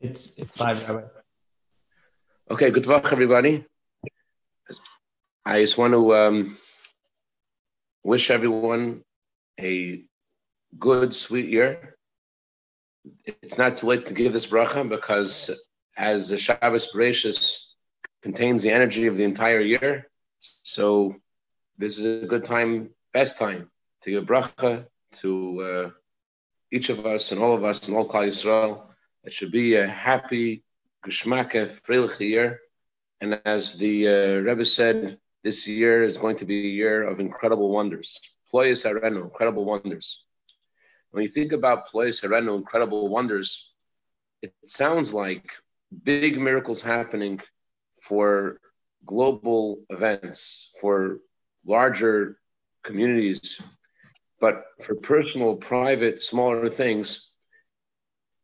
It's it's five, Rabbi. Okay, good luck, everybody. I just want to um, wish everyone a good, sweet year. It's not too late to give this bracha because as the Shabbos Bereshis contains the energy of the entire year, so this is a good time, best time to give bracha to uh, each of us and all of us and all Klal Yisrael. It should be a happy, geschmacke, freiliche year. And as the uh, Rebbe said, this year is going to be a year of incredible wonders. Ployas Arenu, incredible wonders. When you think about Ployas Arenu, incredible wonders, it sounds like big miracles happening for global events, for larger communities, but for personal, private, smaller things,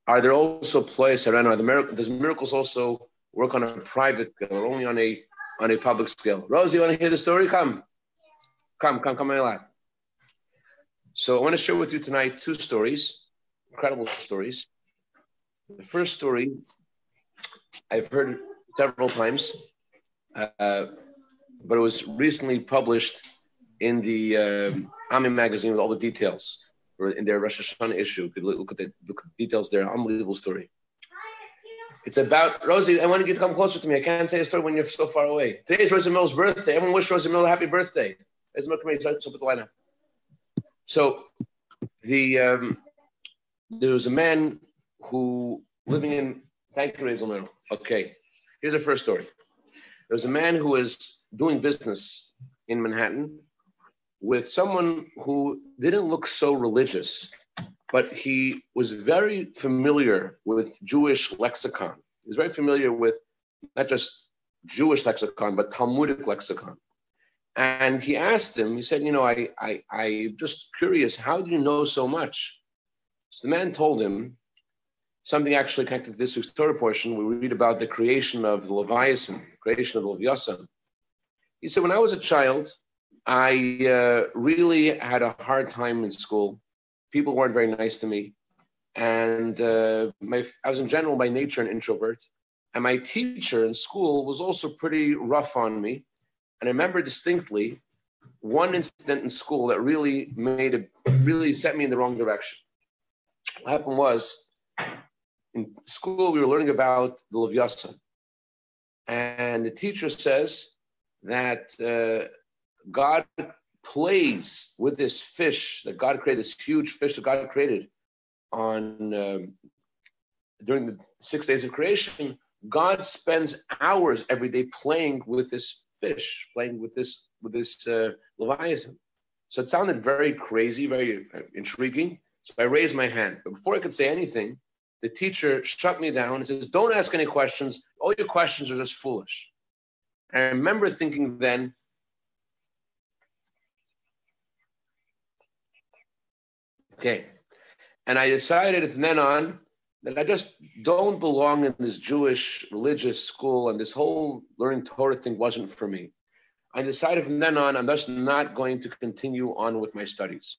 are there also places around? Are the miracle, does miracles also work on a private scale or only on a on a public scale? Rose, you want to hear the story? Come, come, come, come, my lap. So I want to share with you tonight two stories, incredible stories. The first story I've heard several times, uh, but it was recently published in the um, Ami magazine with all the details, or in their Rosh Hashanah issue. Could look at the, look at the details there. Unbelievable story. It's about Rosie. I want you to come closer to me. I can't say a story when you're so far away. Today is Rosie Miller's birthday. Everyone wish Rosie Miller a happy birthday. As here, so put the line up. So, the um, there was a man who living in. Thank you, Rosie Miller. Okay, here's the first story. There was a man who was doing business in Manhattan with someone who didn't look so religious, but he was very familiar with Jewish lexicon. He was very familiar with not just Jewish lexicon, but Talmudic lexicon. And he asked him, he said, You know, I, I, I'm just curious, how do you know so much? So the man told him something actually connected to this story portion. We read about the creation of the Leviathan, creation of the Leviathan. He said, When I was a child, I uh, really had a hard time in school. People weren't very nice to me. And uh, my, I was in general by nature an introvert. And my teacher in school was also pretty rough on me. And I remember distinctly one incident in school that really made it, really set me in the wrong direction. What happened was in school, we were learning about the Leviathan. And the teacher says that uh, God plays with this fish that God created, this huge fish that God created on um, during the six days of creation. God spends hours every day playing with this fish, playing with this with this uh, leviathan. So it sounded very crazy, very uh, intriguing. So I raised my hand, but before I could say anything, the teacher shut me down and says, "Don't ask any questions. All your questions are just foolish." And I remember thinking then, Okay. And I decided from then on that I just don't belong in this Jewish religious school and this whole learning Torah thing wasn't for me. I decided from then on I'm just not going to continue on with my studies.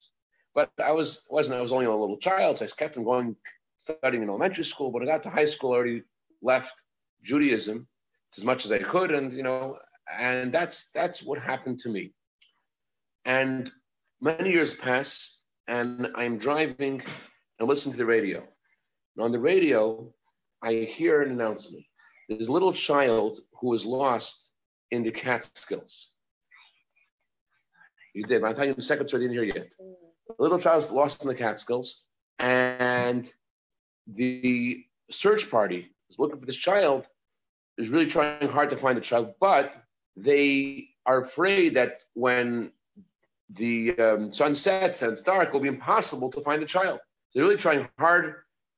But I was wasn't I was only a little child, so I kept on going studying in elementary school. But I got to high school, already left Judaism as much as I could, and you know, and that's that's what happened to me. And many years pass, and I'm driving and listen to the radio. And on the radio, I hear an announcement. There's a little child who was lost in the Catskills. You did. I thought you were the secretary didn't hear yet. A little child was lost in the Catskills, and the search party is looking for this child. Is really trying hard to find the child, but they are afraid that when the um, sun sets and it's dark, it will be impossible to find the child. They're really trying hard,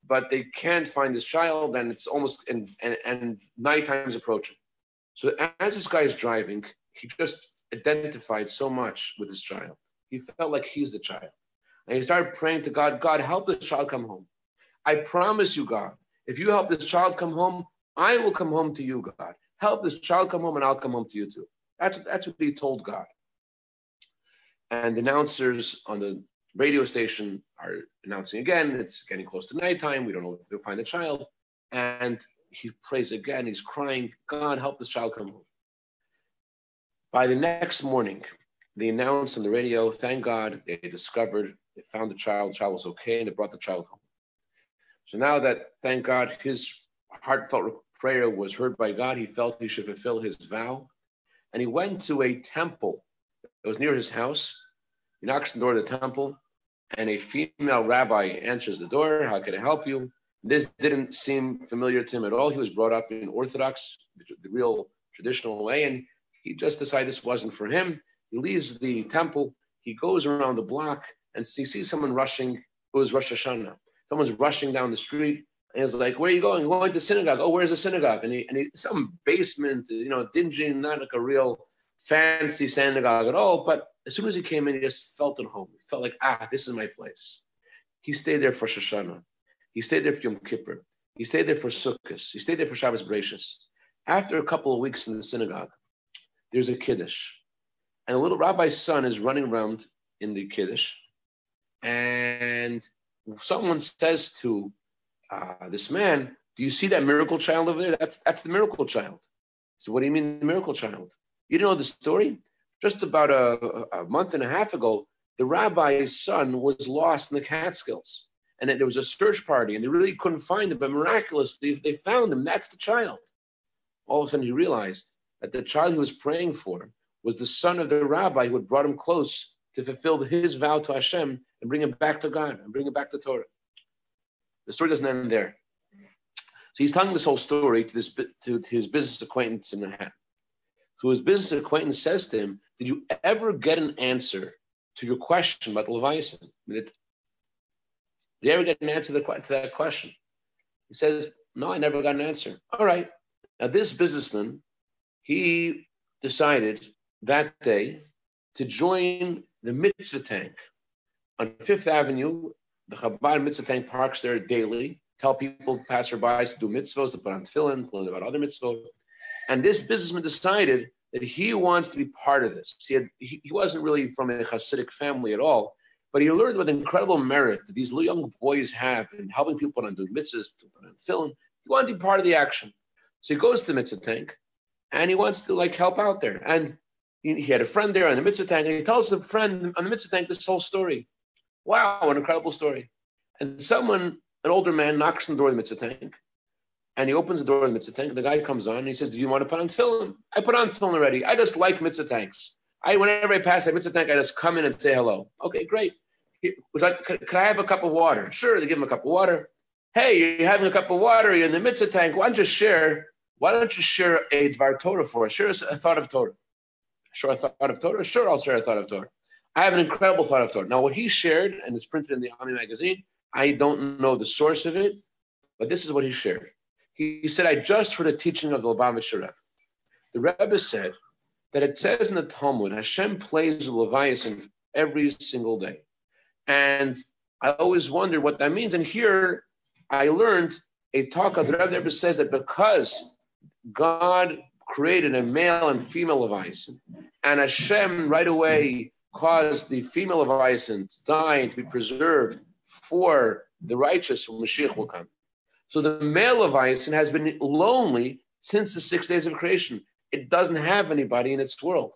but they can't find this child, and it's almost and and, and nighttime is approaching. So as this guy is driving, he just identified so much with this child. He felt like he's the child, and he started praying to God. God, help this child come home. I promise you, God, if you help this child come home, I will come home to you, God. Help this child come home, and I'll come home to you too. That's that's what he told God and the announcers on the radio station are announcing again, it's getting close to nighttime. We don't know if they'll find the child. And he prays again. He's crying, God, help this child come home. By the next morning, they announced on the radio, thank God, they discovered, they found the child, the child was okay, and they brought the child home. So now that, thank God, his heartfelt prayer was heard by God, he felt he should fulfill his vow. And he went to a temple that was near his house. He knocks on the door of the temple, and a female rabbi answers the door. How can I help you? This didn't seem familiar to him at all. He was brought up in Orthodox, the, real traditional way, and he just decided this wasn't for him. He leaves the temple, he goes around the block, and he sees someone rushing. It was Rosh Hashanah. Someone's rushing down the street, and he's like, "Where are you going? Going to synagogue. Oh, where's the synagogue?" And he, and he, some basement, you know, dingy, not like a real fancy synagogue at all. But as soon as he came in, he just felt at home. He felt like, ah, this is my place. He stayed there for Rosh Hashanah. He stayed there for Yom Kippur. He stayed there for Sukkot. He stayed there for Shabbos Bereshis. After a couple of weeks in the synagogue, there's a kiddush, and a little rabbi's son is running around in the kiddush, and someone says to uh, this man, "Do you see that miracle child over there? That's that's the miracle child." So, what do you mean, the miracle child? You know the story? Just about a, a month and a half ago, the rabbi's son was lost in the Catskills and there was a search party and they really couldn't find him, but miraculously they found him. That's the child. All of a sudden he realized that the child he was praying for was the son of the rabbi who had brought him close to fulfill his vow to Hashem and bring him back to God and bring him back to Torah. The story doesn't end there. So he's telling this whole story to this to, his business acquaintance in Manhattan. So his business acquaintance says to him, "Did you ever get an answer to your question about the Leviathan?" Did you ever get an answer to that question? He says, No, I never got an answer. All right. Now, this businessman, he decided that day to join the mitzvah tank on Fifth Avenue. The Chabad mitzvah tank parks there daily, tell people, passersby to do mitzvahs, to put on tefillin, to learn about other mitzvahs. And this businessman decided that he wants to be part of this. He, had, he, he wasn't really from a Hasidic family at all, but he learned what incredible merit that these young boys have in helping people on doing mitzvahs, on film. He wanted to be part of the action. So he goes to the mitzvah tank and he wants to like help out there. And he, he had a friend there on the mitzvah tank and he tells the friend on the mitzvah tank this whole story. Wow, an incredible story. And someone, an older man, knocks on the door of the mitzvah tank and he opens the door of the mitzvah tank. The guy comes on and he says, Do you want to put on tefillin? I put on tefillin already. I just like mitzvah tanks. I whenever I pass a mitzvah tank, I just come in and say hello. Okay, great. Would like, could, could I have a cup of water? Sure, they give him a cup of water. Hey, you're having a cup of water. You're in the mitzvah tank. Why don't you share? Why don't you share a dvar Torah for us? Share a thought of Torah. Sure, a thought of Torah. Sure, I'll share a thought of Torah. I have an incredible thought of Torah. Now, what he shared, and it's printed in the Ami magazine, I don't know the source of it, but this is what he shared. He, said, I just heard a teaching of the Lubavitcher Rebbe. The Rebbe said that it says in the Talmud, Hashem plays the Leviathan every single day. And I always wondered what that means. And here I learned a talk of the Rebbe never says that because God created a male and female Leviathan, and Hashem right away caused the female Leviathan to die and to be preserved for the righteous when Mashiach will come. So the male Leviathan has been lonely since the six days of creation it doesn't have anybody in its world.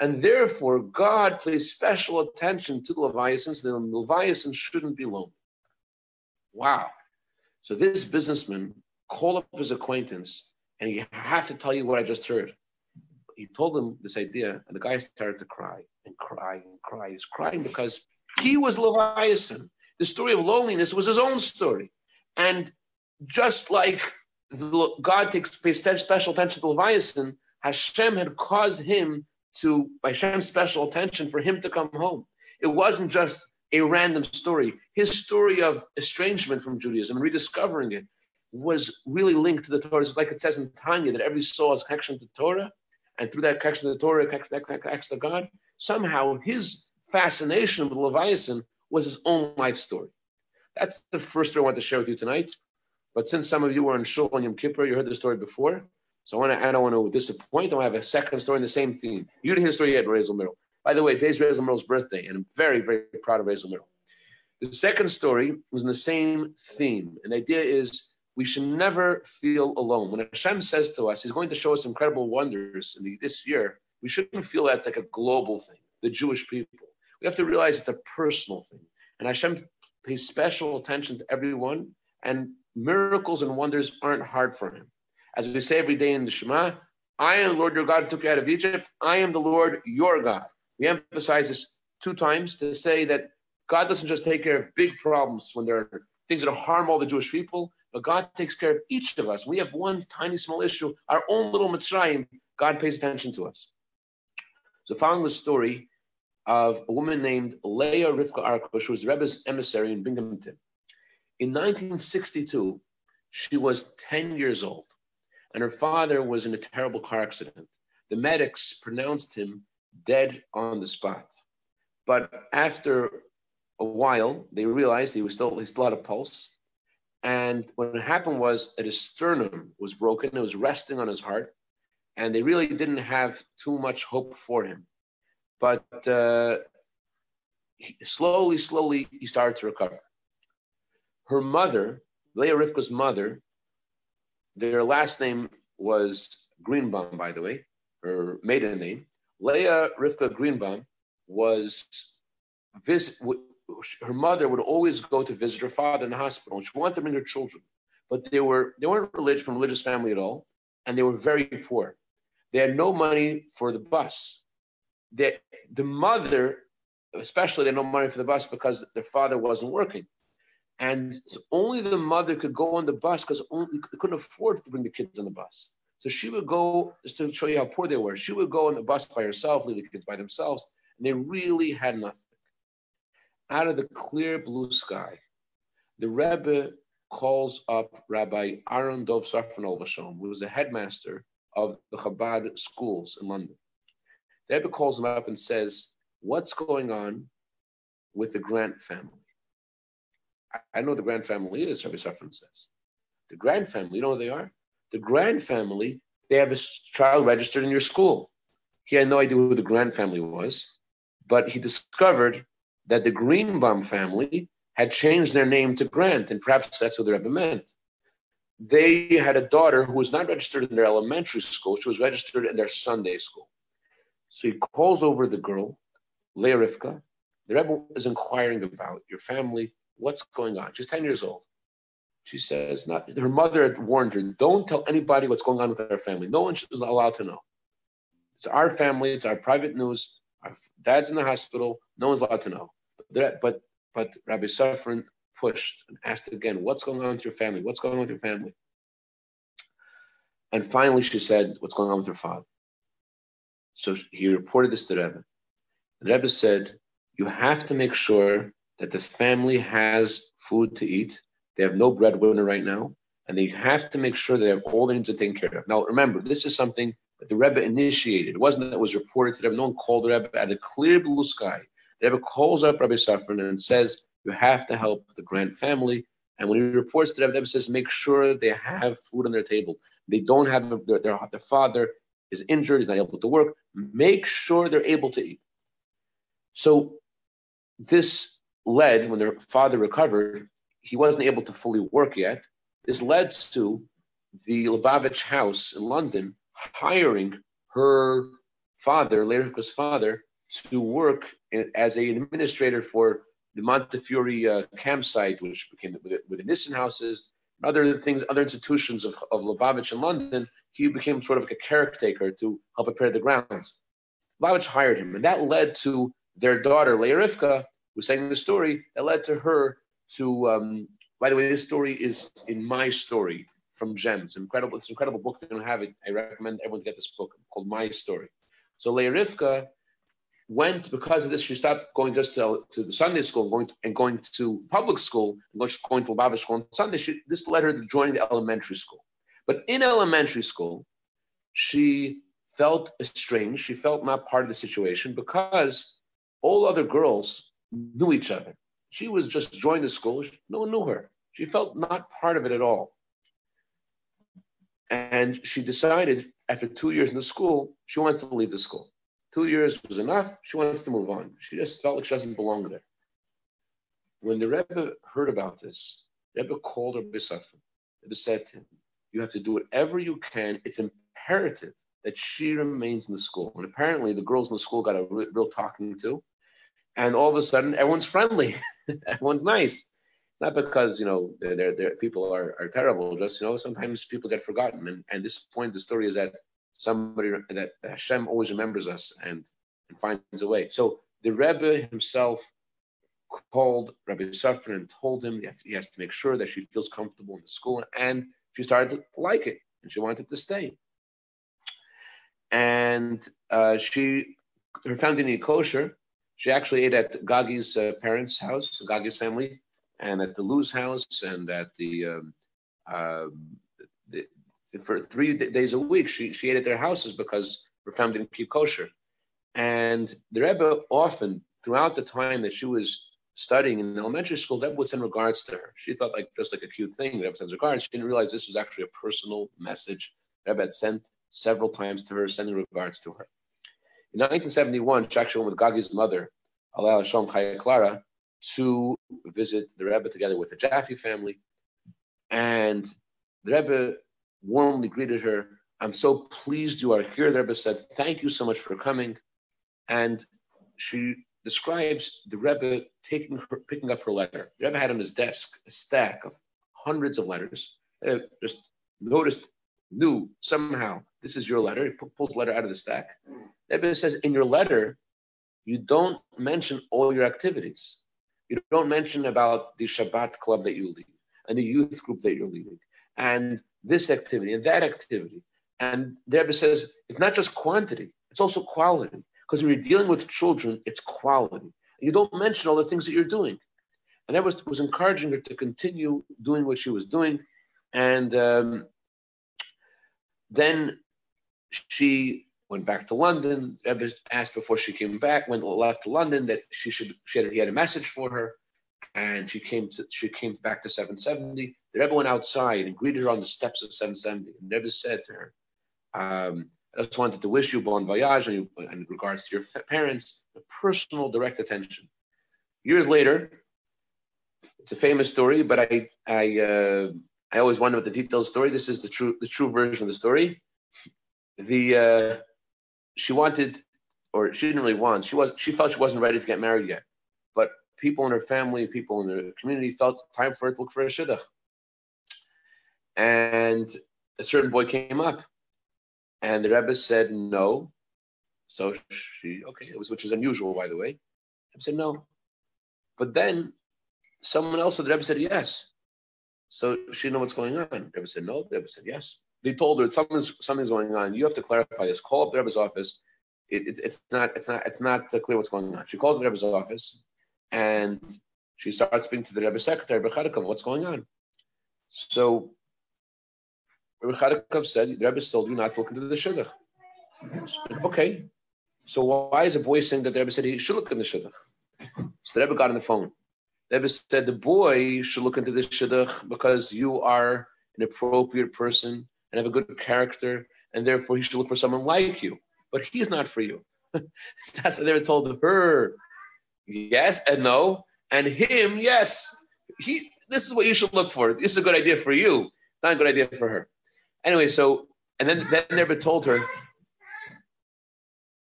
And therefore, God pays special attention to the Leviathans. The Leviathan shouldn't be lonely. Wow. So this businessman called up his acquaintance, and he have to tell you what I just heard. He told him this idea, and the guy started to cry and cry and cry. He's crying because he was Leviathan. The story of loneliness was his own story. And just like God takes pays special attention to Leviathan, Hashem had caused him to, by Hashem's special attention, for him to come home. It wasn't just a random story. His story of estrangement from Judaism and rediscovering it was really linked to the Torah. It's like it says in Tanya that every soul has connection to Torah, and through that connection to the Torah, connection to God. Somehow, his fascination with Leviathan was his own life story. That's the first story I want to share with you tonight. But since some of you were in Shul on Yom Kippur, you heard the story before. So I, want to, I don't want to disappoint. I have a second story in the same theme. You didn't hear the story yet, Razel Middle. By the way, today's Razel Middle's birthday, and I'm very, very proud of Razel Middle. The second story was in the same theme. And the idea is we should never feel alone. When Hashem says to us, He's going to show us incredible wonders in the, this year, we shouldn't feel that's like a global thing, the Jewish people. We have to realize it's a personal thing. And Hashem pays special attention to everyone, and miracles and wonders aren't hard for Him. As we say every day in the Shema, I am the Lord your God who took you out of Egypt. I am the Lord your God. We emphasize this two times to say that God doesn't just take care of big problems when there are things that harm all the Jewish people, but God takes care of each of us. We have one tiny small issue, our own little Mitzrayim. God pays attention to us. So, following the story of a woman named Leah Rivka Arkush, who was Rebbe's emissary in Binghamton. In 1962, she was 10 years old, and her father was in a terrible car accident. The medics pronounced him dead on the spot. But after a while, they realized he was still he still had a pulse. And what happened was that his sternum was broken. It was resting on his heart, and they really didn't have too much hope for him. But uh, slowly, slowly, he started to recover. Her mother, Leah Rivka's mother, their last name was Greenbaum, by the way, her maiden name. Leah Rivka Greenbaum was visit. Her mother would always go to visit her father in the hospital, and she wanted to bring her children, but they were they weren't religious from a religious family at all, and they were very poor. They had no money for the bus. The the mother, especially, they had no money for the bus because their father wasn't working, and only the mother could go on the bus because only couldn't afford to bring the kids on the bus. So she would go, just to show you how poor they were, she would go on the bus by herself, leave the kids by themselves, and they really had nothing. Out of the clear blue sky, the Rebbe calls up Rabbi Aaron Dov Safran Vashom, who was the headmaster of the Chabad schools in London. The Rebbe calls him up and says, What's going on with the Grant family? I know the Grant family is, Rabbi Safran says. The Grant family, you know who they are? The Grant family, they have a child registered in your school. He had no idea who the Grant family was, but he discovered that the Greenbaum family had changed their name to Grant, and perhaps that's what the Rebbe meant. They had a daughter who was not registered in their elementary school, she was registered in their Sunday school. So he calls over the girl, Leah Rivka. The Rebbe is inquiring about your family, what's going on. She's 10 years old. She says, not her mother had warned her, don't tell anybody what's going on with our family. No one is allowed to know. It's our family, it's our private news. Our dad's in the hospital, no one's allowed to know. But but, but Rabbi Safran pushed and asked again, what's going on with your family? What's going on with your family? And finally she said, what's going on with your father? So he reported this to Rebbe. The Rebbe said, you have to make sure that this family has food to eat they have no breadwinner right now, and they have to make sure they have all their needs taken care of. Now, remember, this is something that the Rebbe initiated. It wasn't that it was reported to them. No one called the Rebbe at a clear blue sky. The Rebbe calls up Rabbi Safran and says, you have to help the Grant family. And when he reports to them, the Rebbe says, make sure they have food on their table. They don't have their, their, their father is injured, he's not able to work. Make sure they're able to eat. So this led, when their father recovered, he wasn't able to fully work yet. This led to the Lubavitch house in London hiring her father, Lerika's father, to work as an administrator for the Montefiore uh, campsite, which became with, with the Nissen houses, other things, other institutions of, of Lubavitch in London. He became sort of like a caretaker to help prepare the grounds. Lubavitch hired him, and that led to their daughter, Leah Who sang the story, that led to her to. Um, by the way, this story is in my story from Gems. Incredible. It's an incredible book. If you don't have it, I recommend everyone to get this book called My Story. So Leah Rivka went because of this. She stopped going just to, to the Sunday school and going to, and going to public school and going to Baba school on Sunday. She, this led her to join the elementary school. But in elementary school, she felt estranged. She felt not part of the situation because all other girls knew each other. She was just joined the school. No one knew her. She felt not part of it at all. And she decided after two years in the school, she wants to leave the school. Two years was enough. She wants to move on. She just felt like she doesn't belong there. when the Rebbe heard about this, Rebbe called Rabbi Safran. Rebbe said to him, "You have to do whatever you can. It's imperative that she remains in the school." And apparently, the girls in the school got a real talking to, and all of a sudden, everyone's friendly, everyone's nice. Not because you know they're, they're, people are, are terrible. Just you know, sometimes people get forgotten. And and this point, the story is that somebody that Hashem always remembers us and, and finds a way. So the Rebbe himself called Rabbi Safran and told him he has to make sure that she feels comfortable in the school, and she started to like it, and she wanted to stay. And uh, she, her family kosher. She actually ate at Gagi's uh, parents' house, Gagi's family, and at the Lou's house, and at the, um, uh, the, for three days a week. She she ate at their houses because her family didn't keep kosher. And the Rebbe often, throughout the time that she was studying in elementary school, that would send regards to her. She thought like just like a cute thing, that sends regards. She didn't realize this was actually a personal message that had sent several times to her, sending regards to her. In 1971, she actually went with Gagi's mother, Alea Shalom Chaya Clara, to visit the Rebbe together with the Jaffe family. And the Rebbe warmly greeted her. I'm so pleased you are here. The Rebbe said, Thank you so much for coming. And she describes the Rebbe taking her, picking up her letter. The Rebbe had on his desk a stack of hundreds of letters. Uh, just noticed, knew somehow this is your letter. He pulls the letter out of the stack. Rebbe says, in your letter, you don't mention all your activities. You don't mention about the Shabbat club that you lead and the youth group that you're leading and this activity and that activity. And the Rebbe says it's not just quantity, it's also quality. Because when you're dealing with children, it's quality. You don't mention all the things that you're doing. And that was, was encouraging her to continue doing what she was doing. And um, then she went back to London. Rebbe asked before she came back, when left to London, that she should she had, he had a message for her, and she came to she came back to 770. The Rebbe went outside and greeted her on the steps of 770. And the Rebbe said to her, um, I just wanted to wish you bon voyage in regards to your parents, a personal direct attention. Years later, it's a famous story, but I I uh, I always wonder about the detailed story. This is the true the true version of the story. The uh, she wanted, or she didn't really want. She was she felt she wasn't ready to get married yet, but people in her family, people in the community felt time for her to look for a shidduch. And a certain boy came up and the Rebbe said no. So she, okay, it was, which is unusual, by the way. I said no. But then someone else at the Rebbe said yes. So she know what's going on. The Rebbe said no. The Rebbe said yes. They told her something's something's going on. You have to clarify this. Call up the Rebbe's office. It, it, it's not it's not it's not clear what's going on. She calls the Rebbe's office, and she starts speaking to the Rebbe's secretary, Bechadikov, what's going on? So Rabbi Chadakov said, the Rebbe told you not to look into the shidduch. Okay, so why is a boy saying that the Rebbe said he should look in the shidduch? So the Rebbe got on the phone. Rebbe said the boy should look into the shidduch because you are an appropriate person and have a good character, and therefore he should look for someone like you. But he's not for you. That's what they were told her. Yes and no, and him, yes. He. This is what you should look for. This is a good idea for you. Not a good idea for her. Anyway, so and then then Rebbe told her,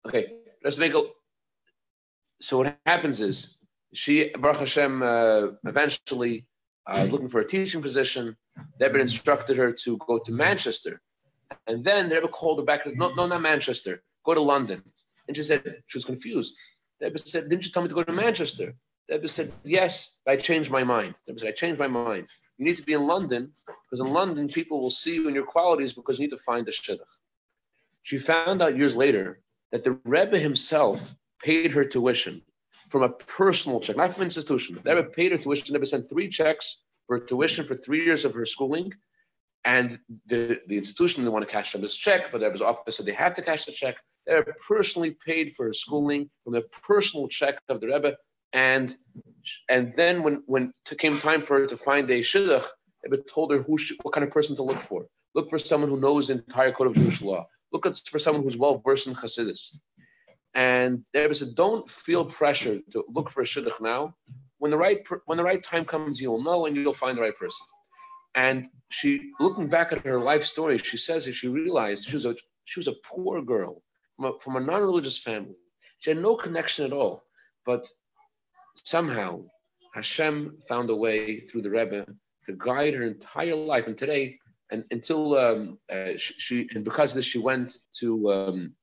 okay, let's make a. So what happens is she Baruch Hashem uh, eventually uh, looking for a teaching position. The Rebbe instructed her to go to Manchester, and then the Rebbe called her back. Said, no, no, not Manchester. Go to London. And she said she was confused. The Rebbe said, "Didn't you tell me to go to Manchester?" The Rebbe said, "Yes, I changed my mind." The Rebbe said, "I changed my mind." You need to be in London because in London people will see you and your qualities because you need to find a shidduch. She found out years later that the Rebbe himself paid her tuition from a personal check, not from an institution. Rebbe paid her tuition. Rebbe sent three checks for tuition for three years of her schooling. And the, the institution didn't want to cash Rebbe's check, but Rebbe's office said they had to cash the check. They Rebbe personally paid for her schooling from the personal check of the Rebbe and and then when when it came time for her to find a shidduch, it told her who what kind of person to look for. Look for someone who knows the entire code of Jewish law. Look for someone who's well versed in Hasidus. And Rebbe said, don't feel pressure to look for a shidduch now, when the right when the right time comes, you'll know and you'll find the right person. And she, looking back at her life story, she says that she realized she was a she was a poor girl from a, from a non-religious family. She had no connection at all, but somehow Hashem found a way through the Rebbe to guide her entire life. And today, and until um, uh, she, she, and because of this, she went to. Um,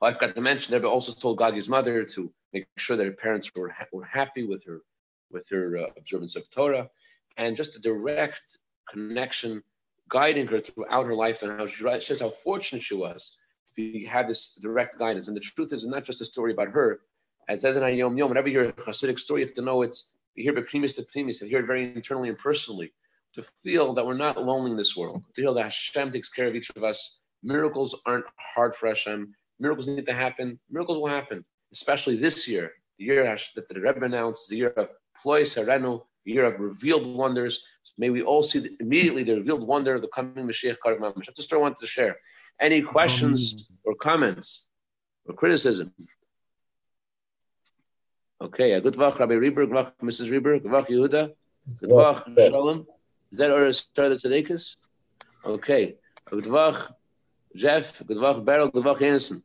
I forgot to mention. Rebbe also told Gagi's mother to make sure that her parents were ha- were happy with her with her uh, observance of Torah, and just a direct connection, guiding her throughout her life, and how she says how fortunate she was to be, have this direct guidance. And the truth is, not just a story about her. As says in Yom Yom, whenever you hear a Hasidic story, you have to know it's you hear it primis to primis, and hear it very internally and personally, to feel that we're not lonely in this world, to feel that Hashem takes care of each of us. Miracles aren't hard for Hashem. Miracles need to happen. Miracles will happen, especially this year, the year that the Rebbe announced, the year of Plois Harenu, the year of revealed wonders. So may we all see the, immediately the revealed wonder of the coming Mashiach Karag Mamash. That's story I wanted to share. Any questions or comments or criticism? Okay, a good Vach, Rabbi Reber, good Vach, Mrs. Reber, good Vach, Yehuda, good Vach, Shalom. Is that our start of the Tzaddikus? Okay, good Vach, Jeff, good Vach, Beryl, good Vach, Jensen.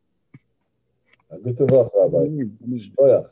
Good Vach, Rabbi. Shkoyach.